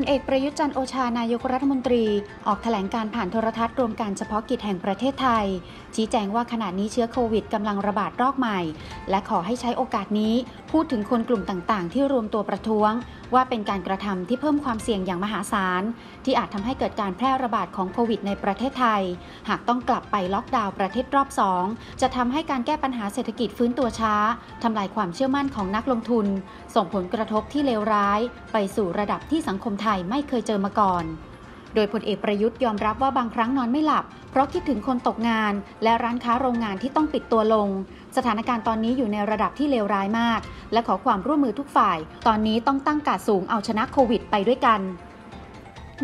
ลเอกประยุทธ์จันโอชานายกรัฐมนตรี ออกแถลงการผ่านโทรทัศน์รวมการเฉพาะกิจแห่งประเทศไทยชี้แจงว่าขณะนี้เชื้อโควิดกำลังระบาดรอกใหม่ และขอให้ใช้โอกาสนี้ พูดถึงคนกลุ่มต่างๆ ที่รวมตัวประท้วง ว่าเป็นการกระทำที่เพิ่มความเสี่ยงอย่างมหาศาล ที่อาจทำให้เกิดการแพร่ระบาดของโควิดในประเทศไทย หากต้องกลับไปล็อกดาวน์ประเทศรอบสองจะทำให้การแก้ปัญหาเศรษฐกิจฟื้นตัวช้าทำลายความเชื่อมั่นของนักลงทุน ส่งผลกระทบที่เลวร้าย ไปสู่ระดับที่สังคมไทยไม่เคยเจอมาก่อน โดยพลเอกประยุทธ์ยอมรับว่าบางครั้งนอนไม่หลับ เพราะคิดถึงคนตกงาน และร้านค้าโรงงานที่ต้องปิดตัวลง สถานการณ์ตอนนี้อยู่ในระดับที่เลวร้ายมาก และขอความร่วมมือทุกฝ่าย ตอนนี้ต้องตั้งกาดสูงเอาชนะโควิดไปด้วยกัน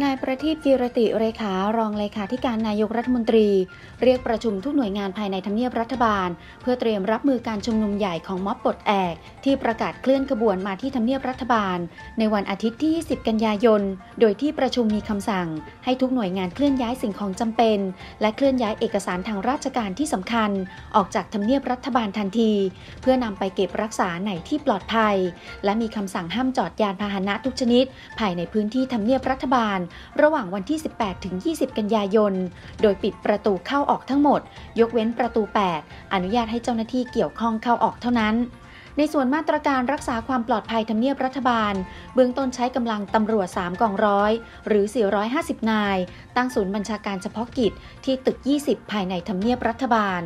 นายประทีปกิรติเรขารองเลขาธิการนายกรัฐมนตรี เรียกประชุมทุกหน่วยงานภายในทำเนียบรัฐบาล เพื่อเตรียมรับมือการชุมนุมใหญ่ของม็อบปลดแอกที่ประกาศเคลื่อนขบวนมาที่ทำเนียบรัฐบาล ในวันอาทิตย์ที่ 20 กันยายน โดยที่ประชุมมีคำสั่ง ให้ทุกหน่วยงานเคลื่อนย้ายสิ่งของจำเป็น และเคลื่อนย้ายเอกสารทางราชการที่สำคัญ ออกจากทำเนียบรัฐบาลทันที เพื่อนำไปเก็บรักษาในที่ปลอดภัย และมีคำสั่งห้ามจอดยานพาหนะทุกชนิด ภายในพื้นที่ทำเนียบรัฐบาลระหว่างวันที่ 18 ถึง 20 กันยายน โดยปิดประตูเข้าออกทั้งหมด ยกเว้นประตู 8 อนุญาตให้เจ้าหน้าที่เกี่ยวข้องเข้าออกเท่านั้นในส่วนมาตรการรักษาความปลอดภัยทำเนียบรัฐบาล เบื้องต้นใช้กำลังตำรวจ 3 กองร้อย หรือ 450 นาย ตั้งศูนย์บัญชาการเฉพาะกิจที่ตึก 20 ภายในทำเนียบรัฐบาล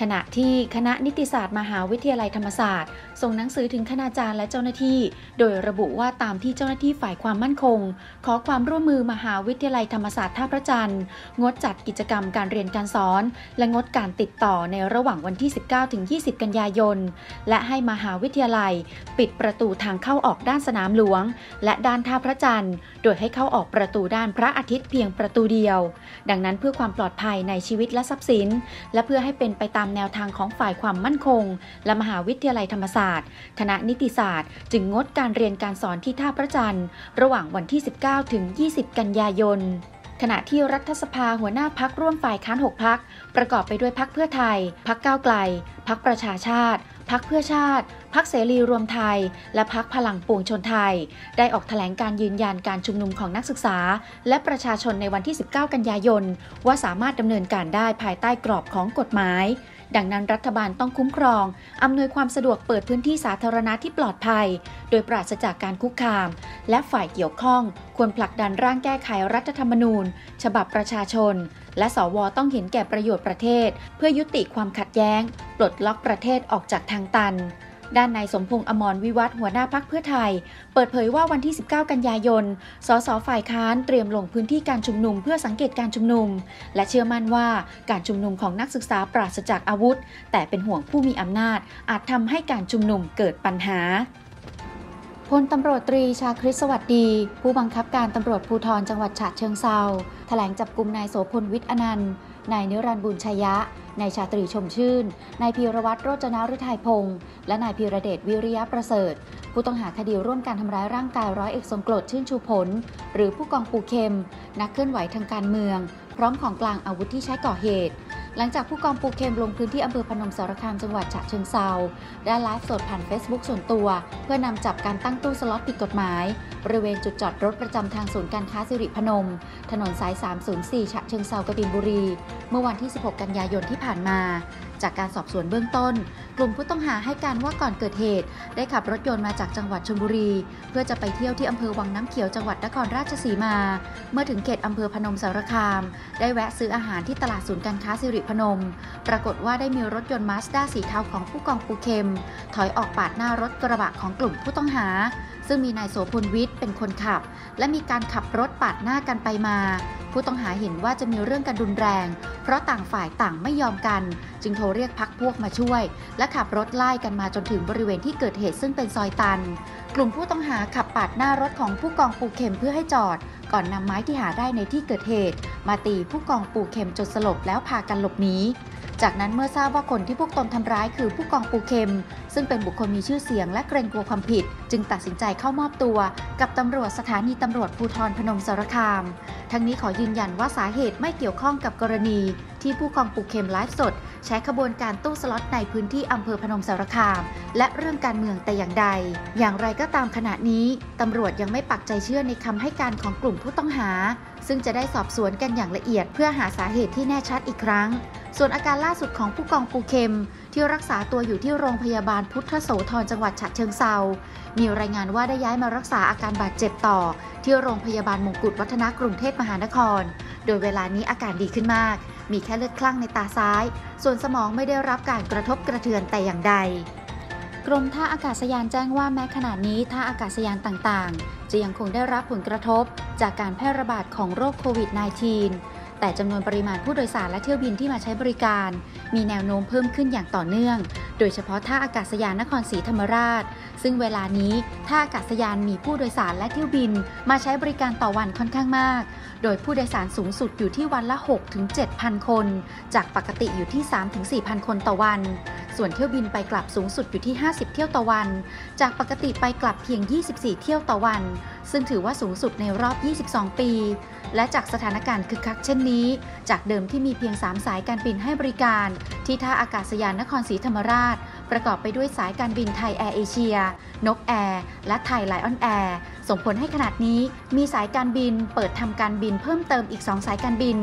ขณะที่คณะนิติศาสตร์มหาวิทยาลัยธรรมศาสตร์ส่งหนังสือถึงคณาจารย์และเจ้าหน้าที่ โดยระบุว่าตามที่เจ้าหน้าที่ฝ่ายความมั่นคง ขอความร่วมมือมหาวิทยาลัยธรรมศาสตร์ท่าพระจันทร์งดจัดกิจกรรมการเรียนการสอน และงดการติดต่อในระหว่างวันที่ 19-20 กันยายน และให้มหาวิทยาลัย ปิดประตูทางเข้าออกด้านสนามหลวง และด้านท่าพระจันทร์ โดยให้เข้าออกประตูด้านพระอาทิตย์เพียงประตูเดียว ดังนั้นเพื่อความปลอดภัยในชีวิตและทรัพย์สิน และเพื่อให้เป็นไปตามแนวทางของฝ่ายความมั่นคง และมหาวิทยาลัยธรรมศาสตร์ คณะนิติศาสตร์ จึงงดการเรียนการสอนที่ท่าพระจันทร์ ระหว่างวันที่ 19 ถึง 20 กันยายนขณะที่รัฐสภาหัวหน้าพักร่วมฝ่ายค้าน 6 พัก ประกอบไปด้วยพักเพื่อไทย พักก้าวไกล พักประชาชาติ พักเพื่อชาติ พักเสรีรวมไทย และพักพลังปวงชนไทย ได้ออกแถลงการยืนยันการชุมนุมของนักศึกษา และประชาชนในวันที่ 19 กันยายน ว่าสามารถดำเนินการได้ภายใต้กรอบของกฎหมาย ดังนั้นรัฐบาลต้องคุ้มครอง อำนวยความสะดวกเปิดพื้นที่สาธารณะที่ปลอดภัย โดยปราศจากการคุกคาม และฝ่ายเกี่ยวข้อง ควรผลักดันร่างแก้ไขรัฐธรรมนูญ ฉบับประชาชน และสวต้องเห็นแก่ประโยชน์ประเทศ เพื่อยุติความขัดแย้ง ปลดล็อกประเทศออกจากทางตัน ด้านนายสมพงษ์อมรวิวัฒหัวหน้าพักเพื่อไทย เปิดเผยว่าวันที่ 19 กันยายน สสฝ่ายค้านเตรียมลงพื้นที่การชุมนุมเพื่อสังเกตการชุมนุม และเชื่อมั่นว่าการชุมนุมของนักศึกษาปราศจากอาวุธ แต่เป็นห่วงผู้มีอำนาจ อาจทำให้การชุมนุมเกิดปัญหาพลตำรวจตรีชาคริสสวัสดี ผู้บังคับการตำรวจภูธรจังหวัดฉะเชิงเซาแถลงจับกลุ่มนายโสพลวิทย์อนันต์ นายเนรันบุญชัยะ นายชาตรีชมชื่น นายพีรวัตรโรจนาฤทัยพงศ์ และนายพีระเดชวิริยะประเสริฐ ผู้ต้องหาคดีร่วมการทำร้ายร่างกายร้อยเอกสมกรดชื่นชูผล หรือผู้กองปูเข็ม นักเคลื่อนไหวทางการเมือง พร้อมของกลางอาวุธที่ใช้ก่อเหตุ หลังจากผู้กองปูเข็มลงพื้นที่อำเภอพนมสารคามจังหวัดฉะเชิงเซาได้ไลฟ์สดผ่าน Facebook ส่วนตัว เพื่อนำจับการตั้งตู้สล็อตผิดกฎหมาย บริเวณจุดจอดรถประจำทางศูนย์การค้าสิริพนม ถนนสาย 304 ฉะเชิงเซากบินบุรี เมื่อวันที่ 16 กันยายนที่ผ่านมา จากการสอบสวนเบื้องต้น กลุ่มผู้ต้องหาให้การว่าก่อนเกิดเหตุ ได้ขับรถยนต์มาจากจังหวัดชลบุรี เพื่อจะไปเที่ยวที่อำเภอวังน้ำเขียวจังหวัดนครราชสีมา เมื่อถึงเขตอำเภอพนมสารคาม ได้แวะซื้ออาหารที่ตลาดศูนย์การค้าสิริพนม ปรากฏว่าได้มีรถยนต์มาสด้าสีเทาของผู้กองปูเข็ม ถอยออกปาดหน้ารถกระบะของกลุ่มผู้ต้องหา ซึ่งมีนายโสพลวิทย์เป็นคนขับ และมีการขับรถปาดหน้ากันไปมา ผู้ต้องหาเห็นว่าจะมีเรื่องกันรุนแรง เพราะต่างฝ่ายต่างไม่ยอมกัน จึงโทรเรียกพักพวกมาช่วย และขับรถไล่กันมาจนถึงบริเวณที่เกิดเหตุซึ่งเป็นซอยตัน กลุ่มผู้ต้องหาขับปาดหน้ารถของผู้กองปูเข็มเพื่อให้จอด ก่อนนำไม้ที่หาได้ในที่เกิดเหตุ มาตีผู้กองปูเข็มจนสลบแล้วพากันหลบหนี จากนั้นเมื่อทราบว่าคนที่พวกตนทำร้ายคือผู้กองปูเข็ม ซึ่งเป็นบุคคลมีชื่อเสียงและเกรงกลัวความผิด จึงตัดสินใจเข้ามอบตัว กับตำรวจสถานีตำรวจภูธรพนมสารคาม ทั้งนี้ขอยืนยันว่าสาเหตุไม่เกี่ยวข้องกับกรณี ที่ผู้กองปูเข็มไลฟ์สด ใช้ขบวนการตู้สล็อตในพื้นที่อำเภอพนมสารคาม และเรื่องการเมืองแต่อย่างใด อย่างไรก็ตามขณะนี้ตำรวจยังไม่ปักใจเชื่อในคำให้การของกลุ่มผู้ต้องหา ซึ่งจะได้สอบสวนกันอย่างละเอียดเพื่อหาสาเหตุที่แน่ชัดอีกครั้ง ส่วนอาการล่าสุดของผู้กองปูเข็มที่รักษาตัวอยู่ที่โรงพยาบาลพุทธโสธรจังหวัดฉะเชิงเซา มีรายงานว่าได้ย้ายมารักษาอาการบาดเจ็บต่อ ที่โรงพยาบาลมงกุฎวัฒนกรุงเทพมหานคร โดยเวลานี้อาการดีขึ้นมาก มีแค่เลือดคลั่งในตาซ้าย ส่วนสมองไม่ได้รับการกระทบกระเทือนแต่อย่างใดกรมท่าอากาศยานแจ้งว่าแม้ขณะนี้ท่าอากาศยานต่างๆ จะยังคงได้รับผลกระทบจากการแพร่ระบาดของโรคโควิด -19 แต่จำนวนปริมาณผู้โดยสารและเที่ยวบินที่มาใช้บริการ มีแนวโน้มเพิ่มขึ้นอย่างต่อเนื่อง โดยเฉพาะท่าอากาศยานนครศรีธรรมราช ซึ่งเวลานี้ท่าอากาศยานมีผู้โดยสารและเที่ยวบิน มาใช้บริการต่อวันค่อนข้างมาก โดยผู้โดยสารสูงสุดอยู่ที่วันละ 6-7,000 คน จากปกติอยู่ที่ 3-4,000 คนต่อวัน ส่วนเที่ยวบินไปกลับสูงสุดอยู่ที่ 50 เที่ยวต่อวัน จากปกติไปกลับเพียง 24 เที่ยวต่อวัน ซึ่งถือว่าสูงสุดในรอบ 22 ปี และจากสถานการณ์คึกคักเช่นนี้ จากเดิมที่มีเพียง 3 สายการบินให้บริการ ที่ท่าอากาศยานนครศรีธรรมราช ประกอบไปด้วยสายการบินไทยแอร์เอเชีย นกแอร์และไทยไลออนแอร์ส่งผลให้ขณะนี้มีสายการบินเปิดทำการบินเพิ่มเติมอีก 2 สายการบิน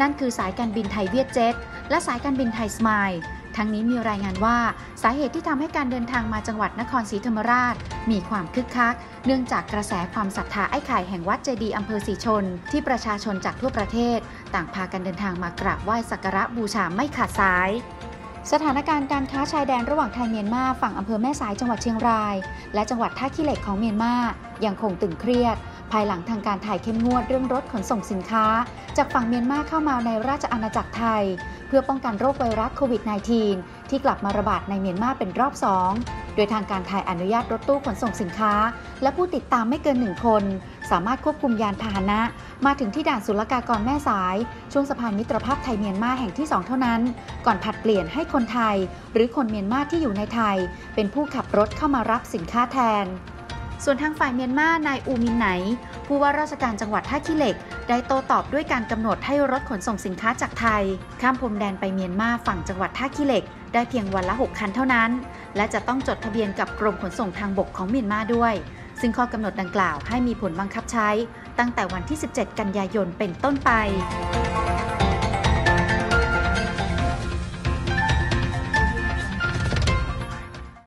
นั่นคือสายการบินไทยเวียดเจ็ตและสายการบินไทยสมายล์ ทั้งนี้มีรายงานว่าสาเหตุที่ทำให้การเดินทางมาจังหวัดนครศรีธรรมราช มีความคึกคัก เนื่องจากกระแสความศรัทธาไอ้ไข่แห่งวัดเจดีย์อำเภอสิชล ที่ประชาชนจากทั่วประเทศ ต่างพากันเดินทางมากราบไหว้สักการะบูชาไม่ขาดสายสถานการณ์การค้าชายแดนระหว่างไทยเมียนมาฝั่งอำเภอแม่สายจังหวัดเชียงราย และจังหวัดท่าขี้เหล็กของเมียนมายังคงตึงเครียด ภายหลังทางการถ่ายเข้มงวดเรื่องรถขนส่งสินค้า จากฝั่งเมียนมาเข้ามาในราชอาณาจักรไทย เพื่อป้องกันโรคไวรัสโควิด -19 ที่กลับมาระบาดในเมียนมาเป็นรอบ2โดยทางการไทยอนุญาตรถตู้ขนส่งสินค้า และผู้ติดตามไม่เกินหนึ่งคน สามารถควบคุมยานพาหนะ มาถึงที่ด่านศุลกากรแม่สาย ช่วงสะพานมิตรภาพไทยเมียนมาแห่งที่ 2 เท่านั้น ก่อนผัดเปลี่ยนให้คนไทย หรือคนเมียนมาที่อยู่ในไทย เป็นผู้ขับรถเข้ามารับสินค้าแทน ส่วนทางฝ่ายเมียนมานายอูมินไหน ผู้ว่าราชการจังหวัดท่าขี้เหล็ก ได้โต้ตอบด้วยการกำหนดให้รถขนส่งสินค้าจากไทย ข้ามพรมแดนไปเมียนมาฝั่งจังหวัดท่าขี้เหล็ก ได้เพียงวันละ 6 คันเท่านั้น และจะต้องจดทะเบียนกับกรมขนส่งทางบกของเมียนมาด้วย ซึ่งข้อกำหนดดังกล่าวให้มีผลบังคับใช้ ตั้งแต่วันที่ 17 กันยายนเป็นต้นไป